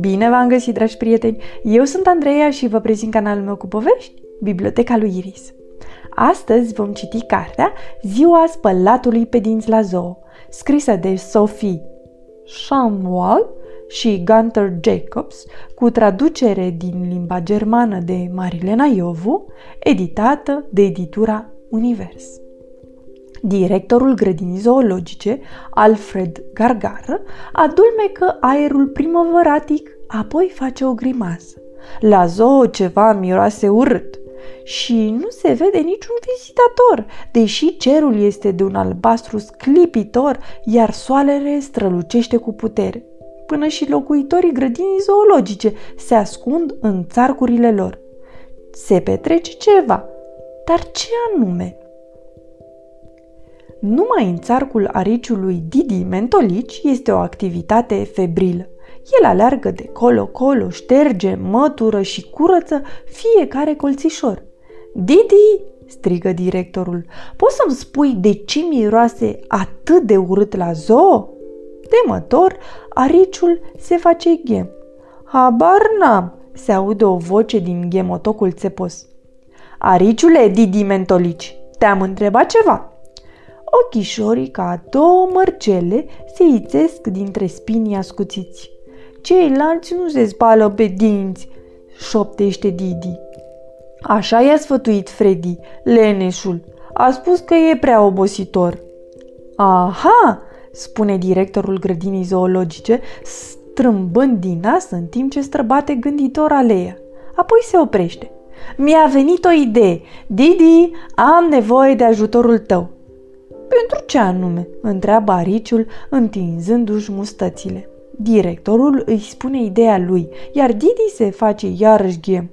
Bine v-am găsit, dragi prieteni! Eu sunt Andreea și vă prezint canalul meu cu povești, Biblioteca lui Iris. Astăzi vom citi cartea Ziua spălatului pe dinți la zoo, scrisă de Sophie Shamwal și Gunter Jacobs, cu traducere din limba germană de Marilena Iovu, editată de editura Univers. Directorul grădinii zoologice, Alfred Gargar, adulmecă aerul primăvăratic, apoi face o grimasă. La zoo ceva miroase urât și nu se vede niciun vizitator, deși cerul este de un albastru sclipitor, iar soarele strălucește cu putere. Până și locuitorii grădinii zoologice se ascund în țarcurile lor. Se petrece ceva, dar ce anume? Numai în țarcul ariciului Didi Mentolici este o activitate febrilă. El aleargă de colo-colo, șterge, mătură și curăță fiecare colțișor. Didi, strigă directorul, poți să-mi spui de ce miroase atât de urât la zoo? Temător, ariciul se face ghem. Habar n-am, se aude o voce din ghemotocul țepos. Ariciule, Didi Mentolici, te-am întrebat ceva. Ochișorii ca două mărcele se ițesc dintre spinii ascuțiți. Ceilalți nu se spală pe dinți, șoptește Didi. Așa i-a sfătuit Freddy, leneșul. A spus că e prea obositor. Aha, spune directorul grădinii zoologice, strâmbând din nas în timp ce străbate gânditor aleea. Apoi se oprește. Mi-a venit o idee. Didi, am nevoie de ajutorul tău. Pentru ce anume? întreabă ariciul, întinzându-și mustățile. Directorul îi spune ideea lui, iar Didi se face iarăși ghem.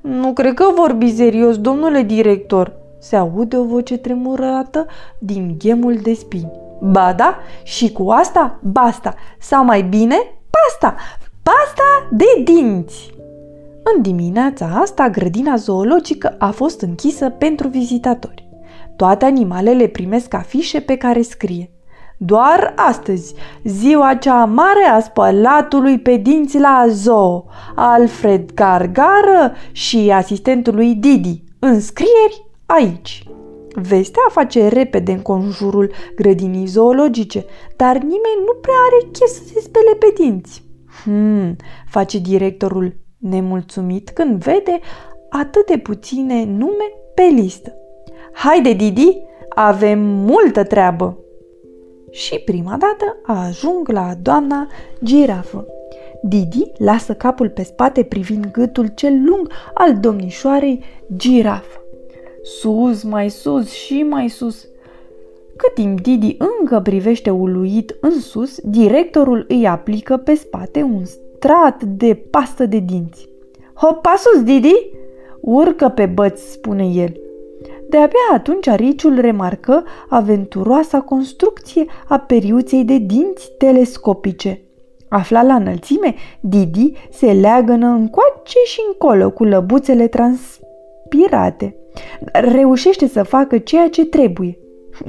Nu cred că vorbi serios, domnule director, se aude o voce tremurată din ghemul de spini. Ba da, și cu asta basta, sau mai bine, pasta, pasta de dinți. În dimineața asta, grădina zoologică a fost închisă pentru vizitatori. Toate animalele primesc afișe pe care scrie doar astăzi, ziua cea mare a spălatului pe dinți la zoo, Alfred Gargară și asistentului Didi. Înscrieri aici. Vestea face repede în conjurul grădinii zoologice, dar nimeni nu prea are chef să se spele pe dinți. Hmm, face directorul nemulțumit când vede atât de puține nume pe listă. Haide, Didi, avem multă treabă! Și prima dată ajung la doamna girafă. Didi lasă capul pe spate privind gâtul cel lung al domnișoarei girafă. Sus, mai sus și mai sus. Cât timp Didi încă privește uluit în sus, directorul îi aplică pe spate un strat de pastă de dinți. Hopa sus, Didi! Urcă pe băț, spune el. De-abia atunci ariciul remarcă aventuroasa construcție a periuței de dinți telescopice. Afla la înălțime, Didi se leagănă încoace și încolo cu lăbuțele transpirate. Reușește să facă ceea ce trebuie.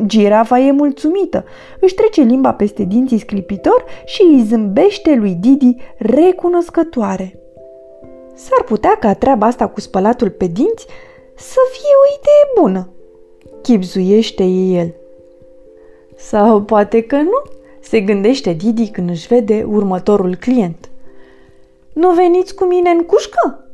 Girafa e mulțumită, își trece limba peste dinții sclipitor și îi zâmbește lui Didi recunoscătoare. S-ar putea ca treaba asta cu spălatul pe dinți să fie o idee bună, chipzuiește el. Sau poate că nu, se gândește Didi când își vede următorul client. Nu veniți cu mine în cușcă?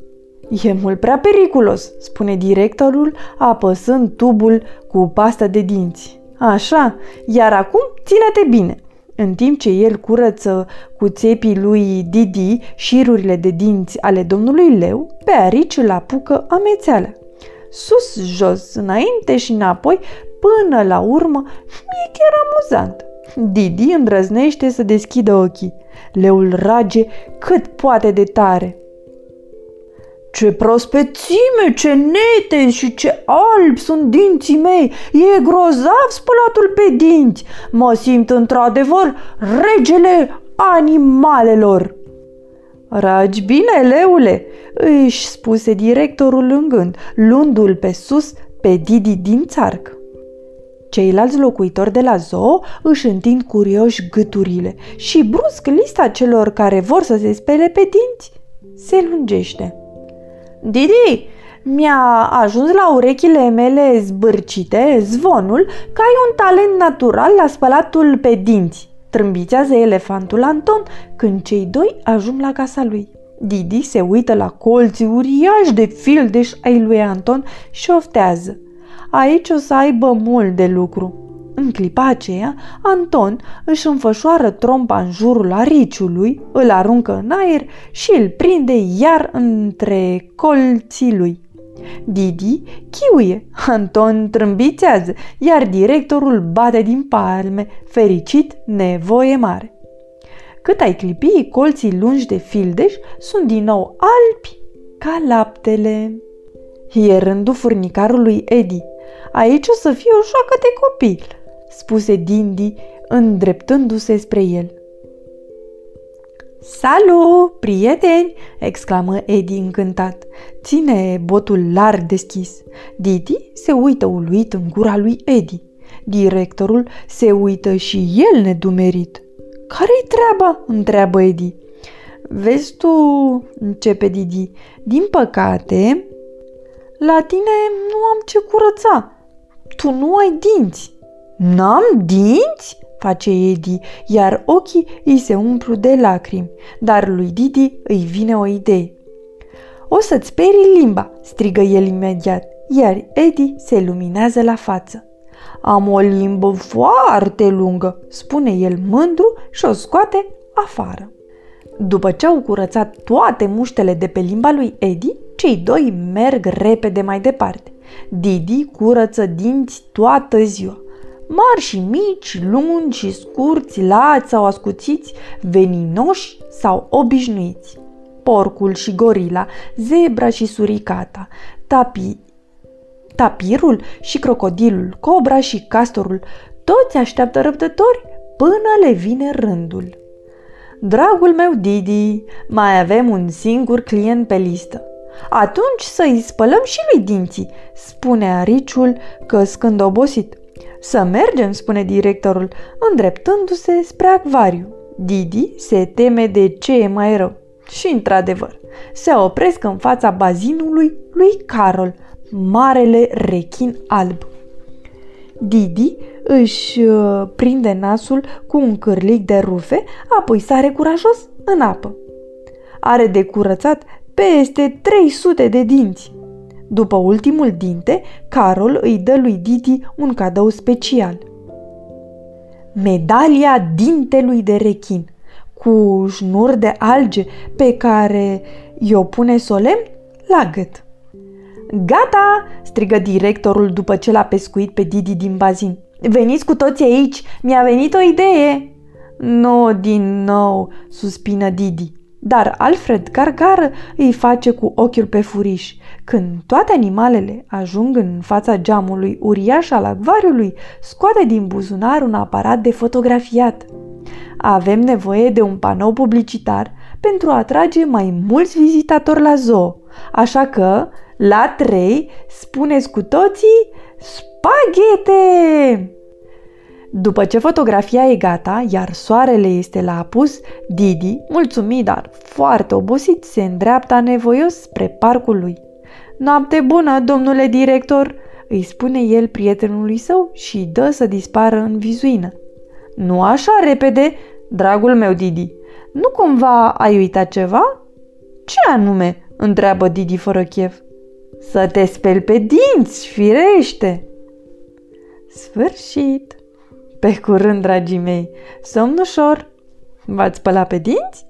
E mult prea periculos, spune directorul, apăsând tubul cu pastă de dinți. Așa, iar acum ține-te bine. În timp ce el curăță cu țepii lui Didi șirurile de dinți ale domnului leu, pe arici îl apucă amețeala sus, jos, înainte și înapoi, până la urmă, e chiar amuzant. Didi îndrăznește să deschidă ochii. Leul rage cât poate de tare. Ce prospețime, ce nete și ce albi sunt dinții mei! E grozav spălatul pe dinți! Mă simt într-adevăr regele animalelor! Ragi bine, leule, își spuse directorul în gând, luându-l pe sus pe Didi din țarc. Ceilalți locuitori de la zoo își întind curioși gâturile și brusc lista celor care vor să se spele pe dinți se lungește. Didi, mi-a ajuns la urechile mele zbârcite zvonul că ai un talent natural la spălatul pe dinți. Trâmbițează elefantul Anton când cei doi ajung la casa lui. Didi se uită la colții uriași de fildeș ai lui Anton și oftează. Aici o să aibă mult de lucru. În clipa aceea, Anton își înfășoară trompa în jurul ariciului, îl aruncă în aer și îl prinde iar între colții lui. Didi chiuie, Anton trâmbițează, iar directorul bate din palme, fericit, nevoie mare. Cât ai clipi, colții lungi de fildeș sunt din nou albi ca laptele. E rândul furnicarului Edi. Aici o să fie o joacă de copil, spuse Dindi, îndreptându-se spre el. Salut, prieteni!" exclamă Edi încântat. Ține botul larg deschis. Didi se uită uluit în gura lui Edi. Directorul se uită și el nedumerit. Care-i treaba?" întreabă Edi. Vezi tu, începe Didi, din păcate, la tine nu am ce curăța. Tu nu ai dinți. N-am dinți? face Edi, iar ochii îi se umplu de lacrimi, dar lui Didi îi vine o idee. O să-ți perii limba, strigă el imediat, iar Edi se luminează la față. Am o limbă foarte lungă, spune el mândru și o scoate afară. După ce au curățat toate muștele de pe limba lui Edi, cei doi merg repede mai departe. Didi curăță dinți toată ziua. Mari și mici, lungi și scurți, lați sau ascuțiți, veninoși sau obișnuiți. Porcul și gorila, zebra și suricata, tapi, tapirul și crocodilul, cobra și castorul, toți așteaptă răbdători până le vine rândul. Dragul meu Didi, mai avem un singur client pe listă. Atunci să-i spălăm și lui dinții, spune ariciul căscând obosit. Să mergem, spune directorul, îndreptându-se spre acvariu. Didi se teme de ce e mai rău. Și într-adevăr, se opresc în fața bazinului lui Carol, marele rechin alb. Didi își uh, prinde nasul cu un cârlic de rufe, apoi sare curajos în apă. Are de curățat peste 300 de dinți. După ultimul dinte, Carol îi dă lui Didi un cadou special. Medalia dintelui de rechin, cu șnur de alge pe care i-o pune solemn la gât. Gata!" strigă directorul după ce l-a pescuit pe Didi din bazin. Veniți cu toți aici, mi-a venit o idee!" Nu, din nou, suspină Didi. Dar Alfred Gargară îi face cu ochiul pe furiș. Când toate animalele ajung în fața geamului uriaș al acvariului, scoate din buzunar un aparat de fotografiat. Avem nevoie de un panou publicitar pentru a atrage mai mulți vizitatori la zoo. Așa că, la trei, spuneți cu toții spaghete! După ce fotografia e gata, iar soarele este la apus, Didi, mulțumit, dar foarte obosit, se îndreaptă nevoios spre parcul lui. Noapte bună, domnule director!" îi spune el prietenului său și dă să dispară în vizuină. Nu așa repede, dragul meu Didi. Nu cumva ai uitat ceva? Ce anume? întreabă Didi fără chef. Să te speli pe dinți, firește! Sfârșit! Pe curând, dragii mei! Somn ușor! V-ați spălat pe dinți?